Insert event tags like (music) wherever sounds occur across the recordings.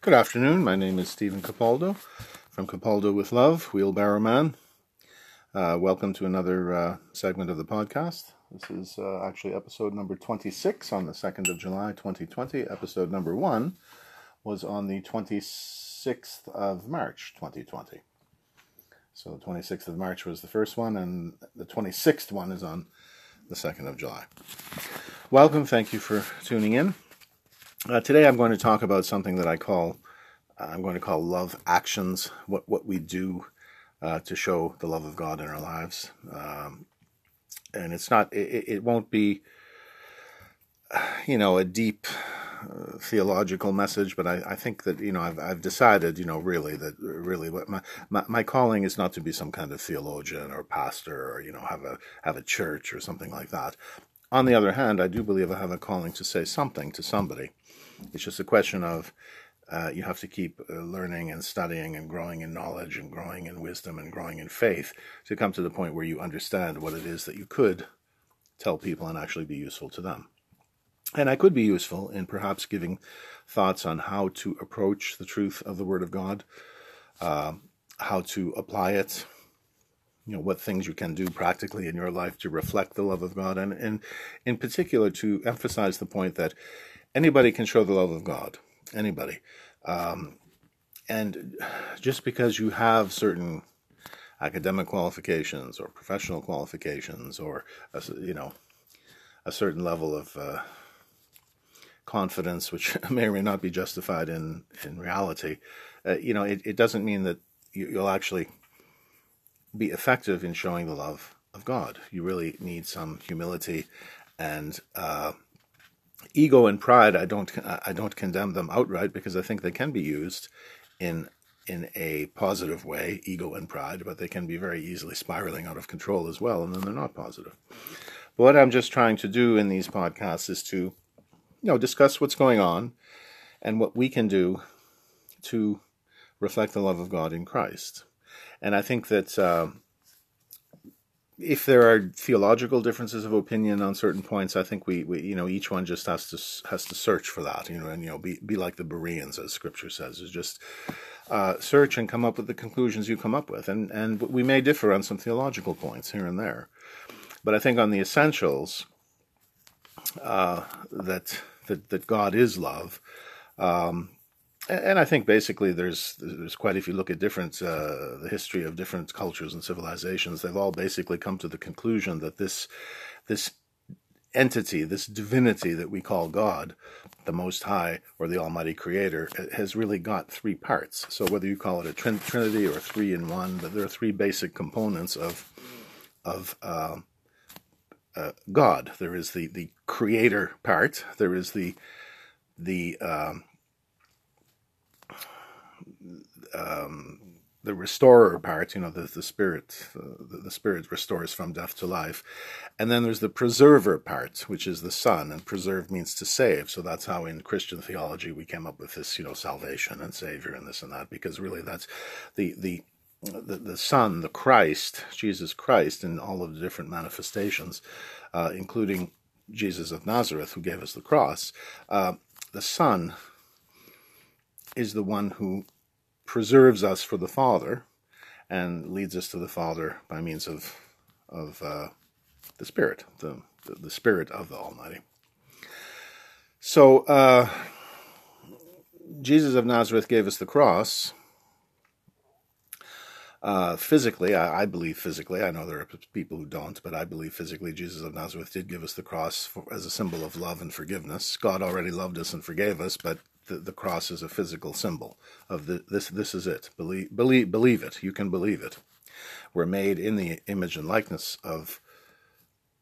Good afternoon. My name is Stephen Capaldo from Capaldo with Love, Wheelbarrow Man. Uh, welcome to another uh, segment of the podcast. This is uh, actually episode number 26 on the 2nd of July 2020. Episode number 1 was on the 26th of March 2020. So the 26th of March was the first one, and the 26th one is on the 2nd of July. Welcome. Thank you for tuning in. Uh, today I'm going to talk about something that I call I'm going to call love actions. What what we do uh, to show the love of God in our lives, um, and it's not it, it won't be you know a deep uh, theological message, but I, I think that you know I've I've decided you know really that really what my, my my calling is not to be some kind of theologian or pastor or you know have a have a church or something like that. On the other hand, I do believe I have a calling to say something to somebody it's just a question of uh, you have to keep uh, learning and studying and growing in knowledge and growing in wisdom and growing in faith to come to the point where you understand what it is that you could tell people and actually be useful to them. And I could be useful in perhaps giving thoughts on how to approach the truth of the Word of God, uh, how to apply it, you know, what things you can do practically in your life to reflect the love of God, and, and in particular to emphasize the point that anybody can show the love of God. Anybody. Um, and just because you have certain academic qualifications or professional qualifications or a, you know a certain level of uh, confidence, which (laughs) may or may not be justified in in reality, uh, you know, it, it doesn't mean that you, will actually be effective in showing the love of God. You really need some humility and uh, ego and pride, I don't I don't condemn them outright because I think they can be used in in a positive way, ego and pride, but they can be very easily spiraling out of control as well, and then they're not positive. But what I'm just trying to do in these podcasts is to, you know, discuss what's going on and what we can do to reflect the love of God in Christ. And I think that uh, if there are theological differences of opinion on certain points, I think we, we, you know, each one just has to has to search for that, you know, and you know, be be like the Bereans, as Scripture says, is just uh, search and come up with the conclusions you come up with, and and we may differ on some theological points here and there, but I think on the essentials uh, that that that God is love. Um, and I think basically there's there's quite if you look at different uh, the history of different cultures and civilizations, they've all basically come to the conclusion that this this entity, this divinity that we call God, the Most High or the Almighty Creator, has really got three parts. So whether you call it a trin- Trinity or three in one, but there are three basic components of of uh, uh, God. There is the the Creator part. There is the the um, um, the restorer part, you know, the, the spirit, the, the spirit restores from death to life. And then there's the preserver part, which is the Son, and preserve means to save. So that's how in Christian theology we came up with this, you know, salvation and Savior and this and that, because really that's the, the, the, the Son, the Christ, Jesus Christ, in all of the different manifestations, uh, including Jesus of Nazareth, who gave us the cross. Uh, the Son is the one who preserves us for the Father and leads us to the Father by means of of uh, the Spirit, the, the, the Spirit of the Almighty. So uh, Jesus of Nazareth gave us the cross. Uh, physically, I, I, believe physically. I know there are people who don't, but I believe physically Jesus of Nazareth did give us the cross for, as a symbol of love and forgiveness. God already loved us and forgave us, but the, the cross is a physical symbol of the, this. This is it. Believe, believe, believe it. You can believe it. We're made in the image and likeness of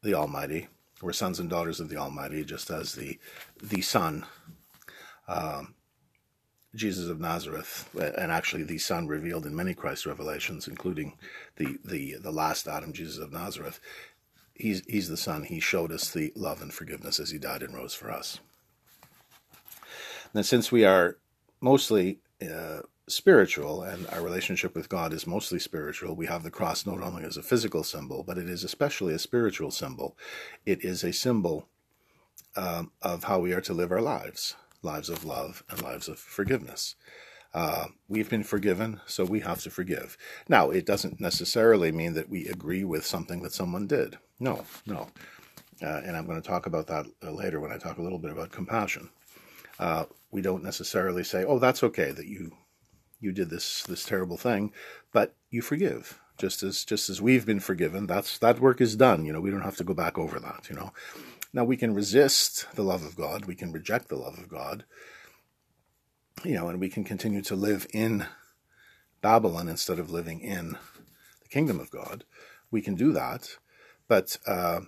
the Almighty. We're sons and daughters of the Almighty, just as the the Son, um, Jesus of Nazareth, and actually the Son revealed in many Christ revelations, including the the the last Adam, Jesus of Nazareth. He's he's the Son. He showed us the love and forgiveness as he died and rose for us. And since we are mostly uh, spiritual and our relationship with God is mostly spiritual, we have the cross not only as a physical symbol, but it is especially a spiritual symbol. It is a symbol um, of how we are to live our lives. lives of love, and lives of forgiveness. Uh, we've been forgiven, so we have to forgive. Now, it doesn't necessarily mean that we agree with something that someone did. No, no. Uh, and I'm going to talk about that later when I talk a little bit about compassion. Uh, we don't necessarily say, "Oh, that's okay that you you did this this terrible thing," but you forgive just as just as we've been forgiven. That's that work is done. You know, we don't have to go back over that. You know, now we can resist the love of God, we can reject the love of God, you know, and we can continue to live in Babylon instead of living in the kingdom of God. We can do that, but uh,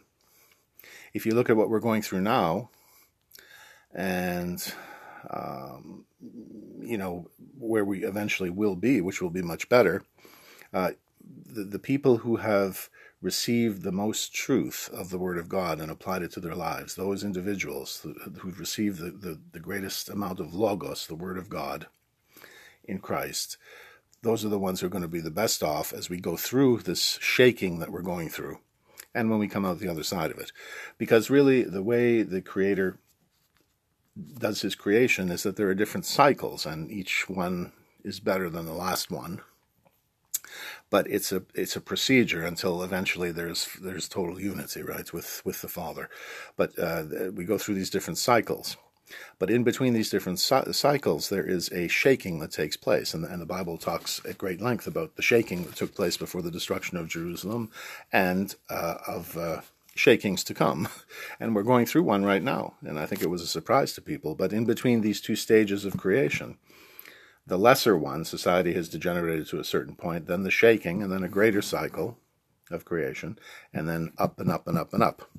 if you look at what we're going through now, and um, you know where we eventually will be, which will be much better. Uh, the, the people who have received the most truth of the Word of God and applied it to their lives, those individuals who've received the, the, the greatest amount of logos, the Word of God, in Christ, those are the ones who are going to be the best off as we go through this shaking that we're going through and when we come out the other side of it. Because really, the way the Creator does his creation is that there are different cycles, and each one is better than the last one. But it's a it's a procedure until eventually there's there's total unity, right, with with the Father. But uh, we go through these different cycles. But in between these different cycles, there is a shaking that takes place. And, and, the Bible talks at great length about the shaking that took place before the destruction of Jerusalem and uh, of uh, shakings to come. (laughs) And we're going through one right now. And I think it was a surprise to people. But in between these two stages of creation, the lesser one, society has degenerated to a certain point, then the shaking, and then a greater cycle of creation, and then up and up and up and up.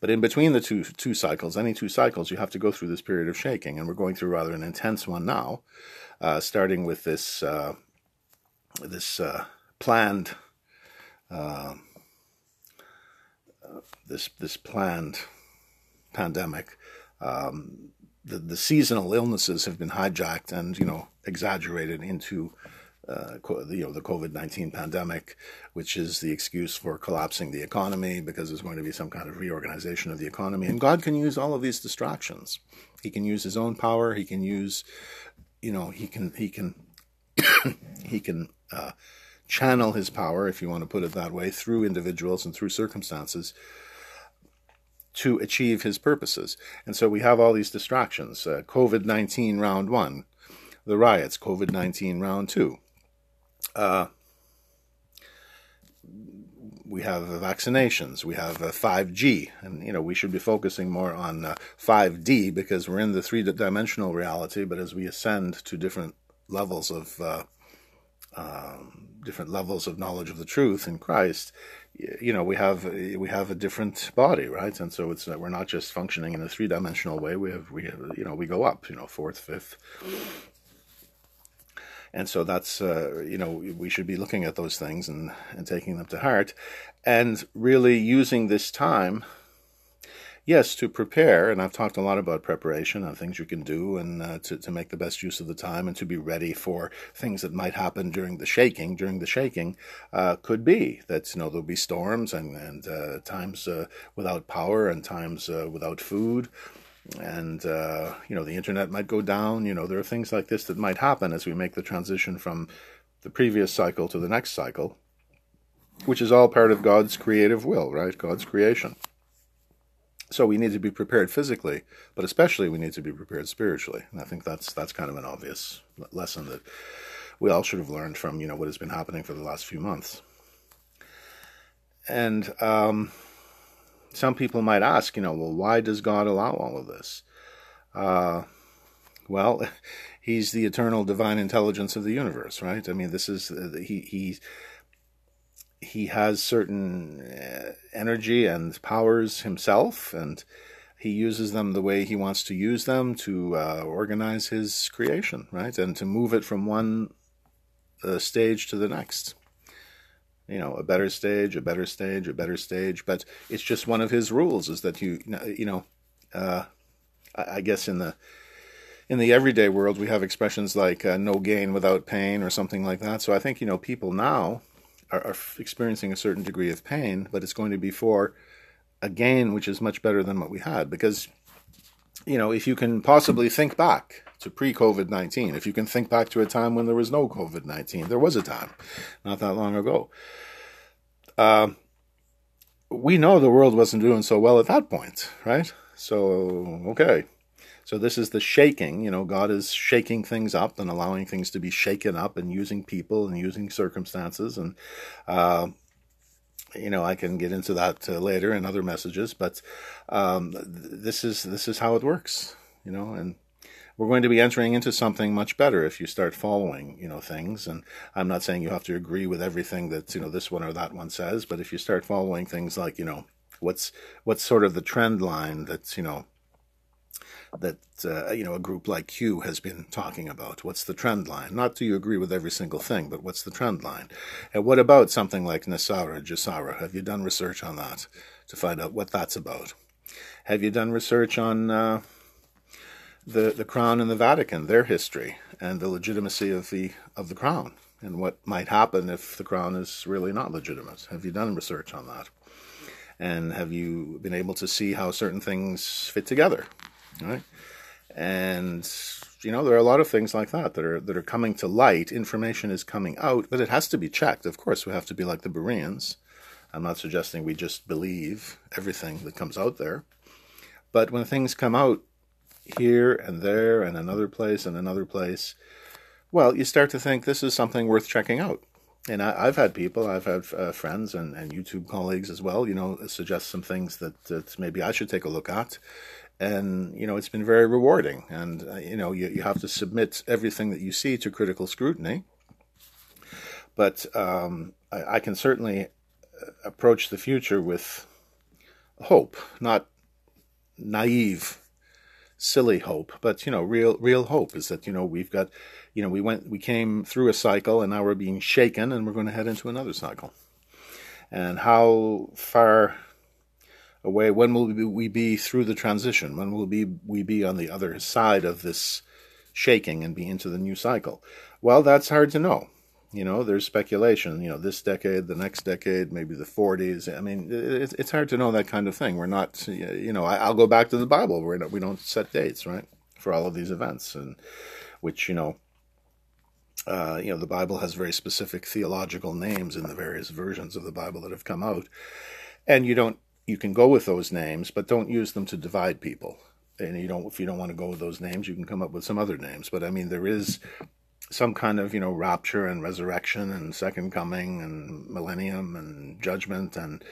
But in between the two two cycles, any two cycles, you have to go through this period of shaking, and we're going through rather an intense one now, uh, starting with this uh, this uh, planned uh, this this planned pandemic. Um, the the seasonal illnesses have been hijacked and you know exaggerated into uh, you know the COVID nineteen pandemic, which is the excuse for collapsing the economy because there's going to be some kind of reorganization of the economy. And God can use all of these distractions. He can use His own power. He can use, you know, He can He can (coughs) He can uh, channel His power, if you want to put it that way, through individuals and through circumstances to achieve His purposes. And so we have all these distractions. Uh, COVID nineteen round one, the riots. COVID nineteen round two uh, we have vaccinations, we have 5G, uh, and you know we should be focusing more on uh, 5D because we're in the three-dimensional reality. But as we ascend to different levels of uh, um, different levels of knowledge of the truth in Christ, you know we have we have a different body, right? And so it's we're not just functioning in a three-dimensional way. We have we have, you know we go up, you know, fourth, fifth, and so that's, uh, you know, we should be looking at those things and, and taking them to heart and really using this time, yes, to prepare. And I've talked a lot about preparation and things you can do and uh, to, to make the best use of the time and to be ready for things that might happen during the shaking. During the shaking uh, could be that, you know, there'll be storms and, and uh, times uh, without power and times uh, without food and uh, you know the internet might go down. You know there are things like this that might happen as we make the transition from the previous cycle to the next cycle, which is all part of God's creative will, right? God's creation. So we need to be prepared physically, but especially we need to be prepared spiritually. And I think that's that's kind of an obvious lesson that we all should have learned from you know what has been happening for the last few months. And um, some people might ask, you know, well, why does God allow all of this? Uh, well, (laughs) he's the eternal divine intelligence of the universe, right? I mean, this is he he he has certain uh, energy and powers himself, and he uses them the way he wants to use them to uh, organize his creation, right, and to move it from one uh, stage to the next you know, a better stage, a better stage, a better stage. But it's just one of his rules is that you, you know, uh, I guess in the in the everyday world we have expressions like uh, "no gain without pain" or something like that. So I think you know people now are, are experiencing a certain degree of pain, but it's going to be for a gain which is much better than what we had because you know, if you can possibly think back to pre COVID 19, if you can think back to a time when there was no COVID 19, there was a time not that long ago. Uh, we know the world wasn't doing so well at that point, right? So, okay. So this is the shaking. You know, God is shaking things up and allowing things to be shaken up and using people and using circumstances. And, uh, you know, I can get into that uh, later in other messages, but um, this is this is how it works. You know, and we're going to be entering into something much better if you start following, you know, things. And I'm not saying you have to agree with everything that you know this one or that one says, but if you start following things like, you know, what's what's sort of the trend line that's you know that uh, you know a group like Q has been talking about. What's the trend line? Not do you agree with every single thing, but what's the trend line? And what about something like NESARA, GESARA? Have you done research on that to find out what that's about? Have you done research on uh, the the Crown and the Vatican, their history, and the legitimacy of the of the Crown, and what might happen if the Crown is really not legitimate? Have you done research on that? And have you been able to see how certain things fit together? Right? And you know there are a lot of things like that that are that are coming to light. Information is coming out, but it has to be checked. Of course, we have to be like the Bereans. I'm not suggesting we just believe everything that comes out there, but when things come out here and there and another place and another place, well, you start to think this is something worth checking out. And I, have had people, I've had uh, friends and, and YouTube colleagues as well, you know, suggest some things that, that maybe I should take a look at and you know it's been very rewarding. And uh, you know you, you have to submit everything that you see to critical scrutiny. But um, I, I, can certainly uh, approach the future with hope not naive silly hope but you know real real hope is that you know we've got you know we went we came through a cycle and now we're being shaken and we're going to head into another cycle. And how far away? When will we be through the transition? When will we be, we be on the other side of this shaking and be into the new cycle? Well, that's hard to know. You know, there's speculation. You know, this decade, the next decade, maybe the 40s. I mean, it's hard to know that kind of thing. We're not, you know, I'll go back to the Bible. We're not, we don't set dates, right, for all of these events, and which you know, uh, you know, the Bible has very specific theological names in the various versions of the Bible that have come out, and you don't you can go with those names, but don't use them to divide people. And you don't, if you don't want to go with those names, you can come up with some other names. But I mean, there is some kind of you know rapture and resurrection and second coming and millennium and judgment and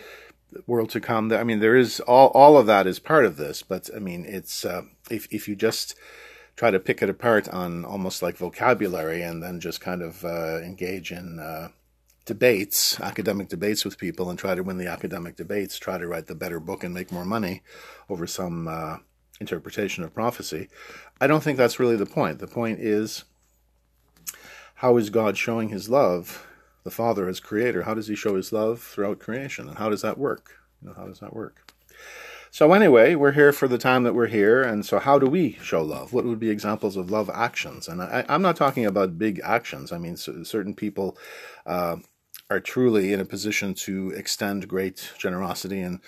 world to come. I mean, there is all all of that is part of this. But I mean, it's uh, if if you just try to pick it apart on almost like vocabulary and then just kind of uh, engage in uh, debates, academic debates with people, and try to win the academic debates, try to write the better book and make more money over some uh, interpretation of prophecy. I don't think that's really the point. The point is how is God showing his love, the Father as creator? How does he show his love throughout creation? And how does that work? You know, how does that work? So anyway, we're here for the time that we're here, and so how do we show love? What would be examples of love actions? And I, am not talking about big actions. I mean, certain people uh, are truly in a position to extend great generosity and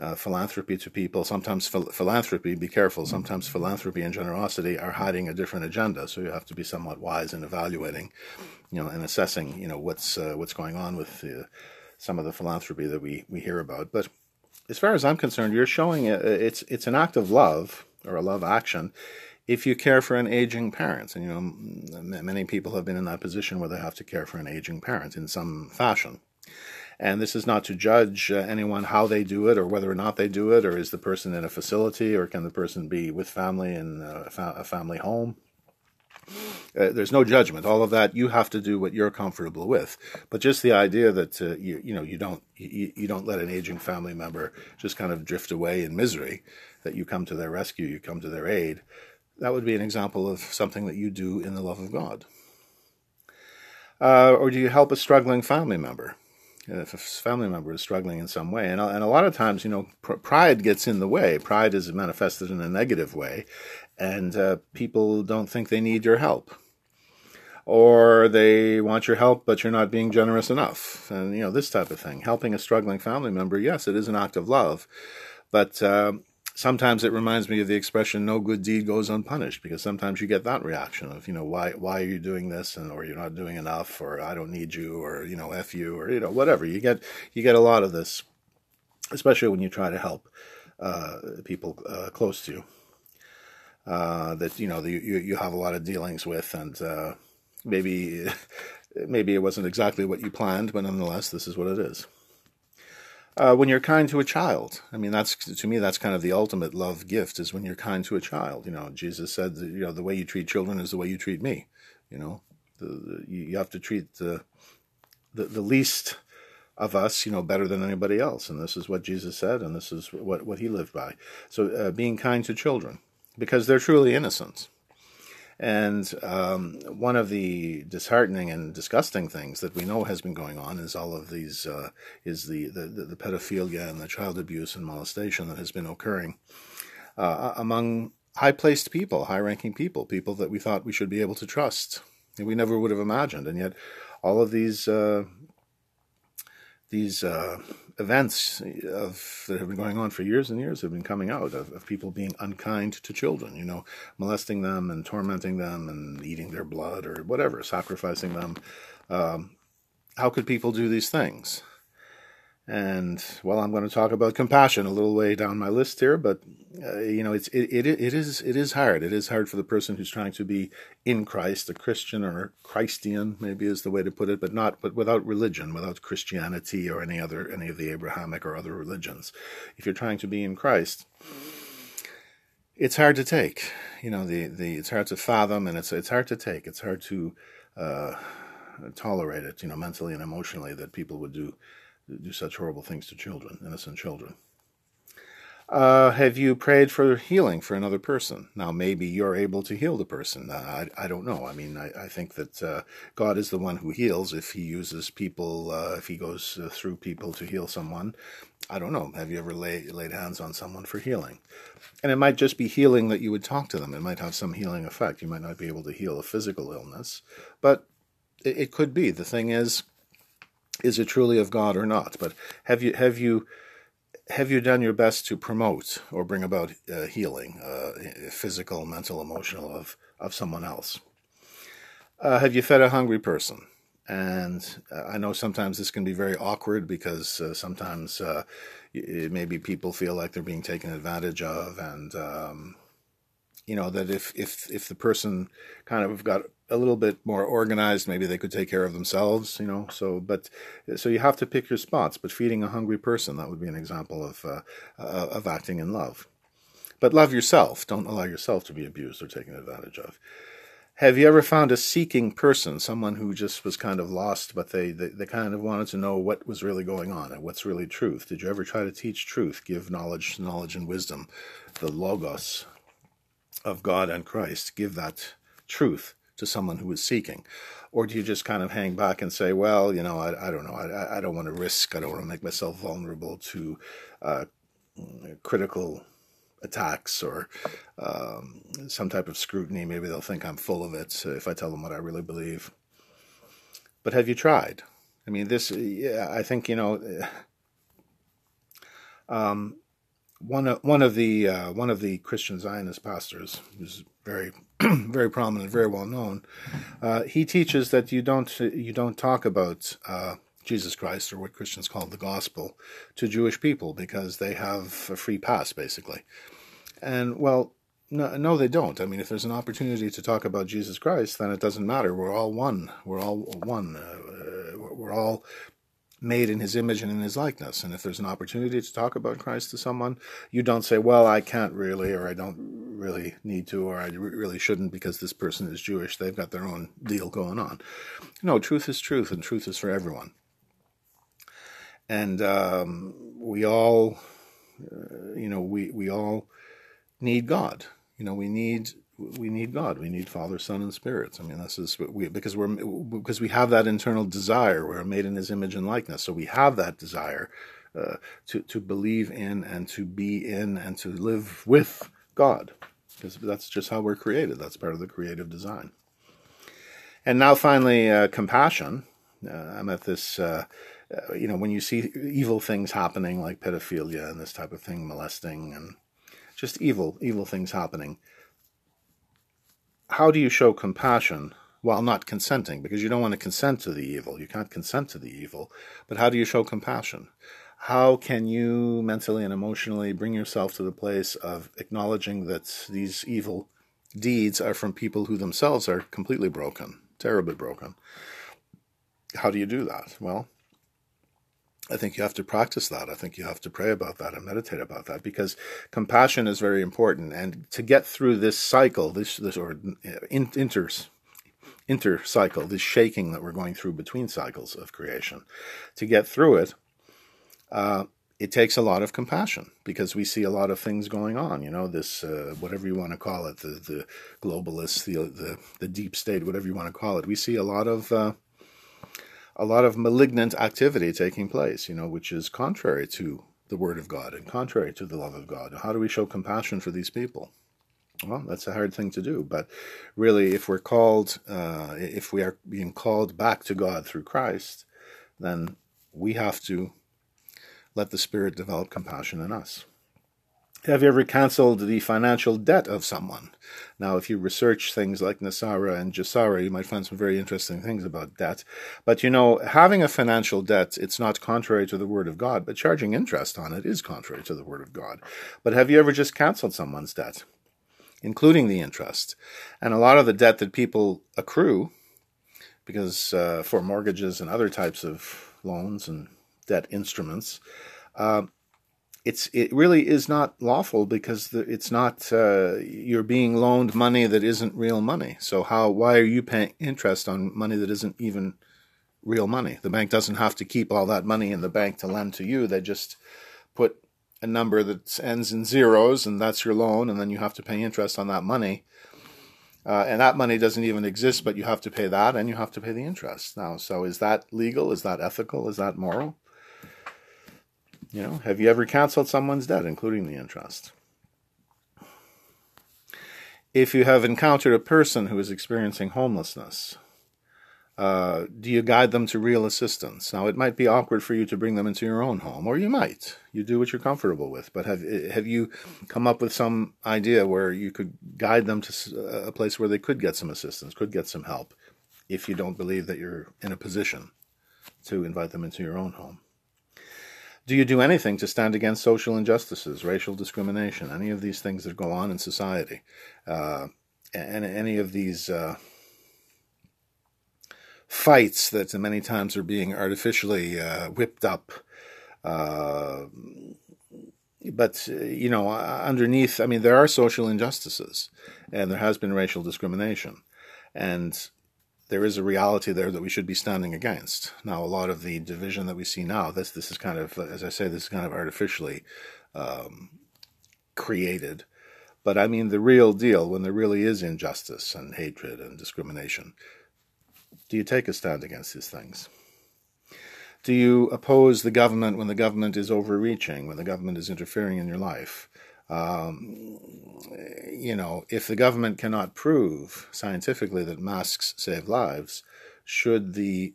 uh, philanthropy to people. Sometimes phil- philanthropy, be careful, sometimes philanthropy and generosity are hiding a different agenda. So you have to be somewhat wise in evaluating, you know, and assessing, you know, what's uh, what's going on with uh, some of the philanthropy that we, we hear about. But as far as I'm concerned, you're showing a, it's it's an act of love or a love action if you care for an aging parent, and you know many people have been in that position where they have to care for an aging parent in some fashion. And this is not to judge uh, anyone how they do it or whether or not they do it, or is the person in a facility, or can the person be with family in a, fa- a family home. Uh, there's no judgment. All of that you have to do what you're comfortable with. But just the idea that uh, you you know you don't you, you don't let an aging family member just kind of drift away in misery. That you come to their rescue, you come to their aid that would be an example of something that you do in the love of God. Uh, or do you help a struggling family member? If a family member is struggling in some way, and and a lot of times, you know, pr- pride gets in the way. Pride is manifested in a negative way, and uh, people don't think they need your help, or they want your help, but you're not being generous enough, and you know this type of thing. Helping a struggling family member, yes, it is an act of love, but uh, sometimes it reminds me of the expression "no good deed goes unpunished" because sometimes you get that reaction of you know why why are you doing this? And or you're not doing enough or I don't need you or you know f you or you know whatever. You get you get a lot of this, especially when you try to help uh, people uh, close to you uh, that you know the, you you have a lot of dealings with and uh, maybe (laughs) maybe it wasn't exactly what you planned but nonetheless this is what it is uh, when you're kind to a child. I mean, that's to me that's kind of the ultimate love gift is when you're kind to a child. You know, Jesus said, that, you know, the way you treat children is the way you treat me. You know, the, the, you have to treat the, the the least of us, you know, better than anybody else, and this is what Jesus said, and this is what what he lived by. So, uh, being kind to children because they're truly innocent. And um, one of the disheartening and disgusting things that we know has been going on is all of these uh, is the, the, the pedophilia and the child abuse and molestation that has been occurring uh, among high placed people, high ranking people, people that we thought we should be able to trust. And we never would have imagined, and yet all of these uh, these uh, events of that have been going on for years and years have been coming out of, of, people being unkind to children, you know, molesting them and tormenting them and eating their blood or whatever, sacrificing them. Um, how could people do these things? And well, I'm going to talk about compassion a little way down my list here, but uh, you know, it's it, it it is it is hard. It is hard for the person who's trying to be in Christ, a Christian or Christian, maybe is the way to put it, but not but without religion, without Christianity or any other any of the Abrahamic or other religions. If you're trying to be in Christ, it's hard to take. You know, the the it's hard to fathom, and it's it's hard to take. It's hard to uh, tolerate it. You know, mentally and emotionally, that people would do do such horrible things to children, innocent children. Uh, have you prayed for healing for another person? Now, maybe you're able to heal the person. Uh, I, I don't know. I mean, I, I think that uh, God is the one who heals. If He uses people, uh, if He goes uh, through people to heal someone, I don't know. Have you ever lay, laid hands on someone for healing? And it might just be healing that you would talk to them. It might have some healing effect. You might not be able to heal a physical illness, but it, it could be. The thing is, is it truly of God or not? But have you have you have you done your best to promote or bring about uh, healing, uh, physical, mental, emotional of of someone else? Uh, have you fed a hungry person? And uh, I know sometimes this can be very awkward because uh, sometimes uh, maybe people feel like they're being taken advantage of, and um, you know that if if if the person kind of got a little bit more organized. Maybe they could take care of themselves you know so but so you have to pick your spots but feeding a hungry person that would be an example of uh, uh, of acting in love. But love yourself. Don't allow yourself to be abused or taken advantage of. Have you ever found a seeking person someone who just was kind of lost but they, they, they kind of wanted to know what was really going on and what's really truth? Did you ever try to teach truth give knowledge knowledge and wisdom the logos of God and Christ, give that truth to someone who is seeking? Or do you just kind of hang back and say, well, you know, I, I don't know, I, I don't want to risk, I don't want to make myself vulnerable to uh, critical attacks or um, some type of scrutiny. Maybe they'll think I'm full of it if I tell them what I really believe. But have you tried? I mean, this, yeah, I think, you know, um, one of one of the uh, one of the Christian Zionist pastors, who's very (clears throat) very prominent, very well known, uh, he teaches that you don't you don't talk about uh, Jesus Christ or what Christians call the gospel to Jewish people because they have a free pass basically, and well. No, no, they don't. I mean, if there's an opportunity to talk about Jesus Christ, then it doesn't matter. We're all one. We're all one. Uh, we're all made in his image and in his likeness. And if there's an opportunity to talk about Christ to someone, you don't say, well, I can't really, or I don't really need to, or I really shouldn't because this person is Jewish. They've got their own deal going on. No, truth is truth, and truth is for everyone. And um, we all, uh, you know, we, we all need God. You know, we need we need God. We need Father, Son, and Spirit. I mean, this is what we because we're because we have that internal desire. We're made in His image and likeness, so we have that desire uh, to to believe in and to be in and to live with God, because that's just how we're created. That's part of the creative design. And now, finally, uh, compassion. Uh, I'm at this. You know, when you see evil things happening like pedophilia and this type of thing, molesting and just evil, evil things happening. How do you show compassion while not consenting? Because you don't want to consent to the evil. You can't consent to the evil. But how do you show compassion? How can you mentally and emotionally bring yourself to the place of acknowledging that these evil deeds are from people who themselves are completely broken, terribly broken? How do you do that? Well, I think you have to practice that. I think you have to pray about that and meditate about that because compassion is very important. And to get through this cycle, this this or inter inter cycle, this shaking that we're going through between cycles of creation, to get through it, uh, it takes a lot of compassion because we see a lot of things going on. You know, this uh, whatever you want to call it, the the globalists, the the the deep state, whatever you want to call it. We see a lot of uh, a lot of malignant activity taking place, you know, which is contrary to the Word of God and contrary to the love of God. How do we show compassion for these people? Well, that's a hard thing to do, but really, if we're called, uh, if we are being called back to God through Christ, then we have to let the Spirit develop compassion in us. Have you ever canceled the financial debt of someone? Now, if you research things like NESARA and GESARA, you might find some very interesting things about debt. But you know, having a financial debt, it's not contrary to the Word of God, but charging interest on it is contrary to the Word of God. But have you ever just canceled someone's debt, including the interest? And a lot of the debt that people accrue, because uh, for mortgages and other types of loans and debt instruments, uh, it's it really is not lawful because the, it's not uh, you're being loaned money that isn't real money. So how why are you paying interest on money that isn't even real money? The bank doesn't have to keep all that money in the bank to lend to you. They just put a number that ends in zeros and that's your loan, and then you have to pay interest on that money. Uh, and that money doesn't even exist, but you have to pay that and you have to pay the interest now. So is that legal? Is that ethical? Is that moral? You know, have you ever canceled someone's debt, including the interest? If you have encountered a person who is experiencing homelessness, uh, do you guide them to real assistance? Now, it might be awkward for you to bring them into your own home, or you might. You do what you're comfortable with. But have have you come up with some idea where you could guide them to a place where they could get some assistance, could get some help, if you don't believe that you're in a position to invite them into your own home? Do you do anything to stand against social injustices, racial discrimination, any of these things that go on in society, uh, and any of these uh, fights that many times are being artificially uh, whipped up? Uh, but you know, underneath, I mean, there are social injustices, and there has been racial discrimination, and there is a reality there that we should be standing against. Now, a lot of the division that we see now, this this is kind of, as I say, this is kind of artificially um, created. But I mean, the real deal, when there really is injustice and hatred and discrimination, do you take a stand against these things? Do you oppose the government when the government is overreaching, when the government is interfering in your life? Um, you know, if the government cannot prove scientifically that masks save lives, should the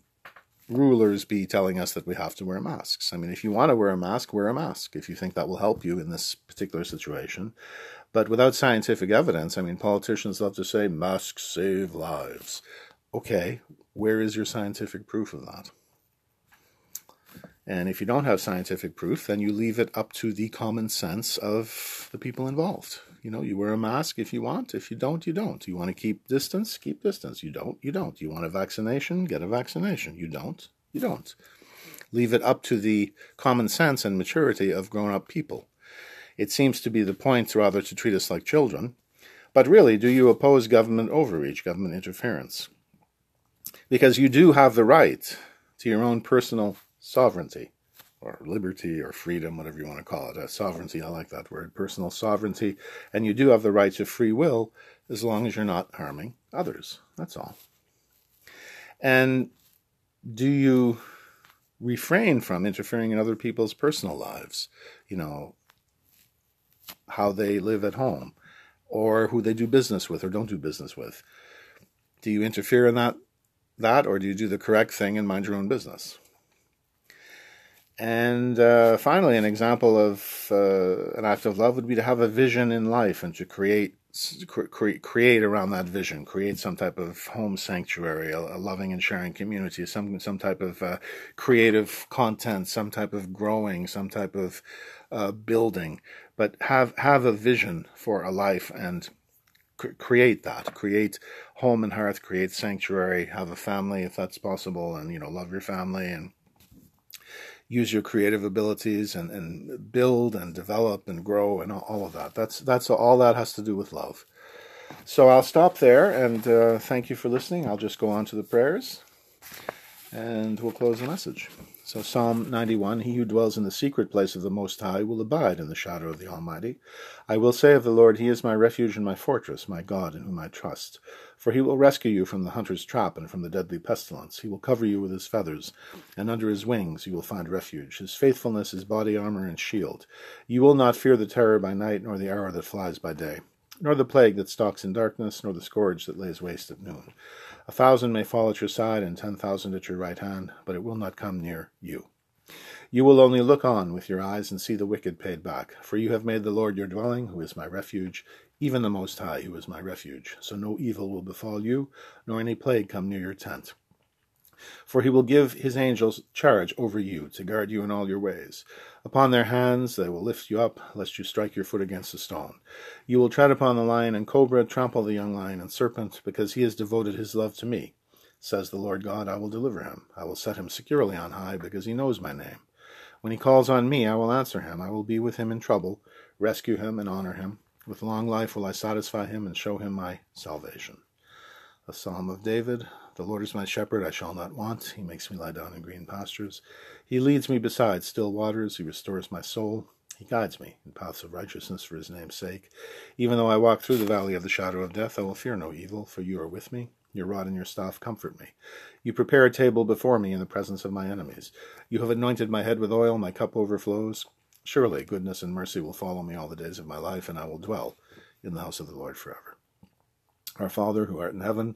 rulers be telling us that we have to wear masks? I mean, if you want to wear a mask, wear a mask if you think that will help you in this particular situation. But without scientific evidence, I mean, politicians love to say masks save lives. Okay, where is your scientific proof of that? And if you don't have scientific proof, then you leave it up to the common sense of the people involved. You know, you wear a mask if you want. If you don't, you don't. You want to keep distance, keep distance. You don't, you don't. You want a vaccination, get a vaccination. You don't, you don't. Leave it up to the common sense and maturity of grown up people. It seems to be the point rather to treat us like children. But really, do you oppose government overreach, government interference? Because you do have the right to your own personal sovereignty or liberty or freedom, whatever you want to call it. Uh, sovereignty, I like that word, personal sovereignty. And you do have the right to free will as long as you're not harming others. That's all. And do you refrain from interfering in other people's personal lives? You know, how they live at home or who they do business with or don't do business with. Do you interfere in that that or do you do the correct thing and mind your own business? And uh, finally, an example of uh, an act of love would be to have a vision in life and to create create create around that vision, create some type of home sanctuary, a, a loving and sharing community, some some type of uh, creative content, some type of growing, some type of uh, building. But have have a vision for a life and cr- create that. Create home and hearth. Create sanctuary. Have a family if that's possible, and you know love your family and use your creative abilities and, and build and develop and grow and all of that. That's that's all that has to do with love. So I'll stop there and uh, thank you for listening. I'll just go on to the prayers and we'll close the message. So, Psalm 91 He who dwells in the secret place of the Most High will abide in the shadow of the Almighty. I will say of the Lord, He is my refuge and my fortress, my God in whom I trust. For he will rescue you from the hunter's trap and from the deadly pestilence. He will cover you with his feathers, and under his wings you will find refuge. His faithfulness is body armor and shield. You will not fear the terror by night, nor the arrow that flies by day, nor the plague that stalks in darkness, nor the scourge that lays waste at noon. A thousand may fall at your side, and ten thousand at your right hand, but it will not come near you. You will only look on with your eyes and see the wicked paid back. For you have made the Lord your dwelling, who is my refuge, even the Most High, who is my refuge. So no evil will befall you, nor any plague come near your tent. For he will give his angels charge over you, to guard you in all your ways. Upon their hands they will lift you up, lest you strike your foot against a stone. You will tread upon the lion and cobra, trample the young lion and serpent, because he has devoted his love to me. Says the Lord God, I will deliver him. I will set him securely on high, because he knows my name. When he calls on me, I will answer him. I will be with him in trouble, rescue him, and honor him. With long life will I satisfy him and show him my salvation. A psalm of David The Lord is my shepherd, I shall not want. He makes me lie down in green pastures. He leads me beside still waters. He restores my soul. He guides me in paths of righteousness for his name's sake. Even though I walk through the valley of the shadow of death, I will fear no evil, for you are with me. Your rod and your staff comfort me. You prepare a table before me in the presence of my enemies. You have anointed my head with oil, my cup overflows. Surely goodness and mercy will follow me all the days of my life, and I will dwell in the house of the Lord forever. Our Father, who art in heaven,